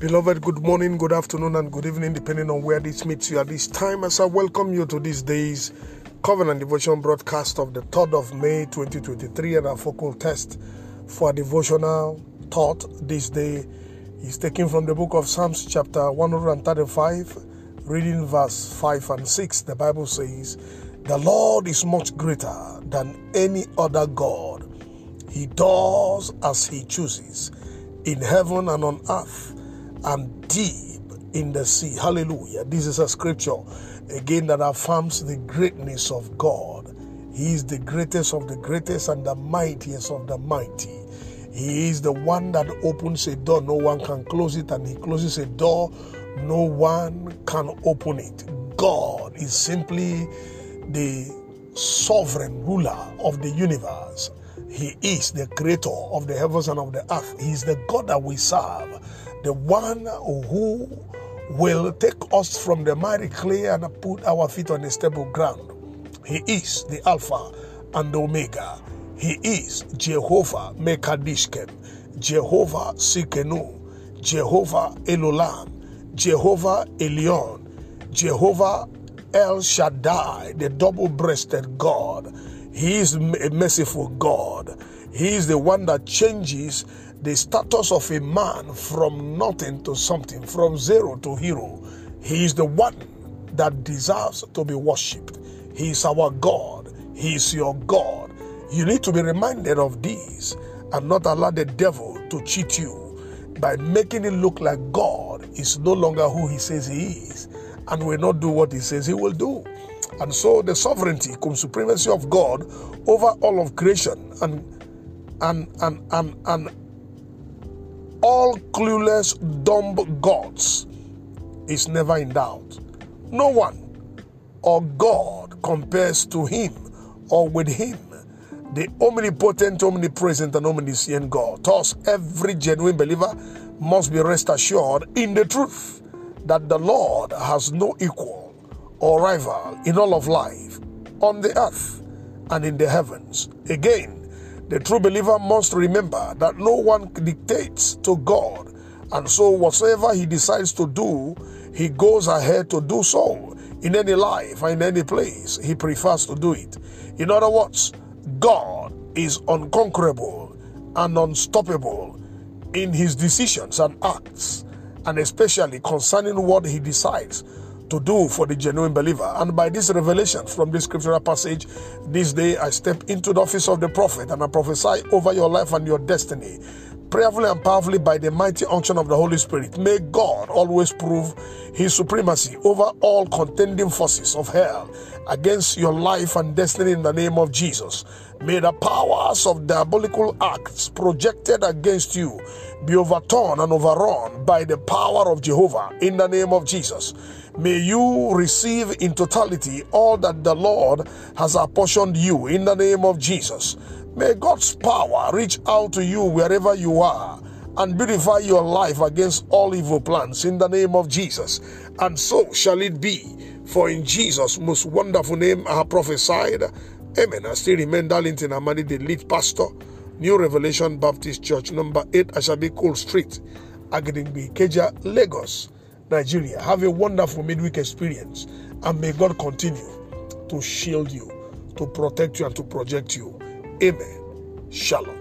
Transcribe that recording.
Beloved, good morning, good afternoon, and good evening, depending on where this meets you at this time. As I welcome you to this day's Covenant Devotion broadcast of the 3rd of May 2023, and our focal test for devotional thought this day is taken from the book of Psalms, chapter 135, reading verse 5 and 6. The Bible says, The Lord is much greater than any other God. He does as he chooses in heaven and on earth and deep in the sea. Hallelujah. This is a scripture again that affirms the greatness of God. He is the greatest of the greatest and the mightiest of the mighty. He is the one that opens a door, no one can close it, and He closes a door, no one can open it. God is simply the sovereign ruler of the universe. He is the creator of the heavens and of the earth. He is the God that we serve the one who will take us from the mighty clay and put our feet on the stable ground. He is the Alpha and Omega. He is Jehovah Mekadishkem, Jehovah Sikenu, Jehovah Elolam, Jehovah Elion, Jehovah El Shaddai, the double breasted God. He is a merciful God. He is the one that changes the status of a man from nothing to something, from zero to hero. He is the one that deserves to be worshipped. He is our God. He is your God. You need to be reminded of this and not allow the devil to cheat you by making it look like God is no longer who he says he is and will not do what he says he will do. And so the sovereignty, supremacy of God over all of creation and and and and and all clueless, dumb gods is never in doubt. No one or God compares to him or with him, the omnipotent, omnipresent, and omniscient God. Thus, every genuine believer must be rest assured in the truth that the Lord has no equal or rival in all of life on the earth and in the heavens. Again, the true believer must remember that no one dictates to God, and so whatsoever he decides to do, he goes ahead to do so in any life or in any place. He prefers to do it. In other words, God is unconquerable and unstoppable in his decisions and acts, and especially concerning what he decides to do for the genuine believer. And by this revelation from this scriptural passage, this day I step into the office of the prophet and I prophesy over your life and your destiny. Prayerfully and powerfully by the mighty unction of the Holy Spirit, may God always prove his supremacy over all contending forces of hell against your life and destiny in the name of Jesus. May the powers of diabolical acts projected against you be overturned and overrun by the power of Jehovah in the name of Jesus. May you receive in totality all that the Lord has apportioned you in the name of Jesus. May God's power reach out to you wherever you are and beautify your life against all evil plans in the name of Jesus. And so shall it be. For in Jesus' most wonderful name I have prophesied. Amen. I still remain Darlington Amadi, the lead pastor, New Revelation Baptist Church, number 8 Ashabi Cool Street, Agidingbi, Ikeja, Lagos. Nigeria. Have a wonderful midweek experience and may God continue to shield you, to protect you, and to project you. Amen. Shalom.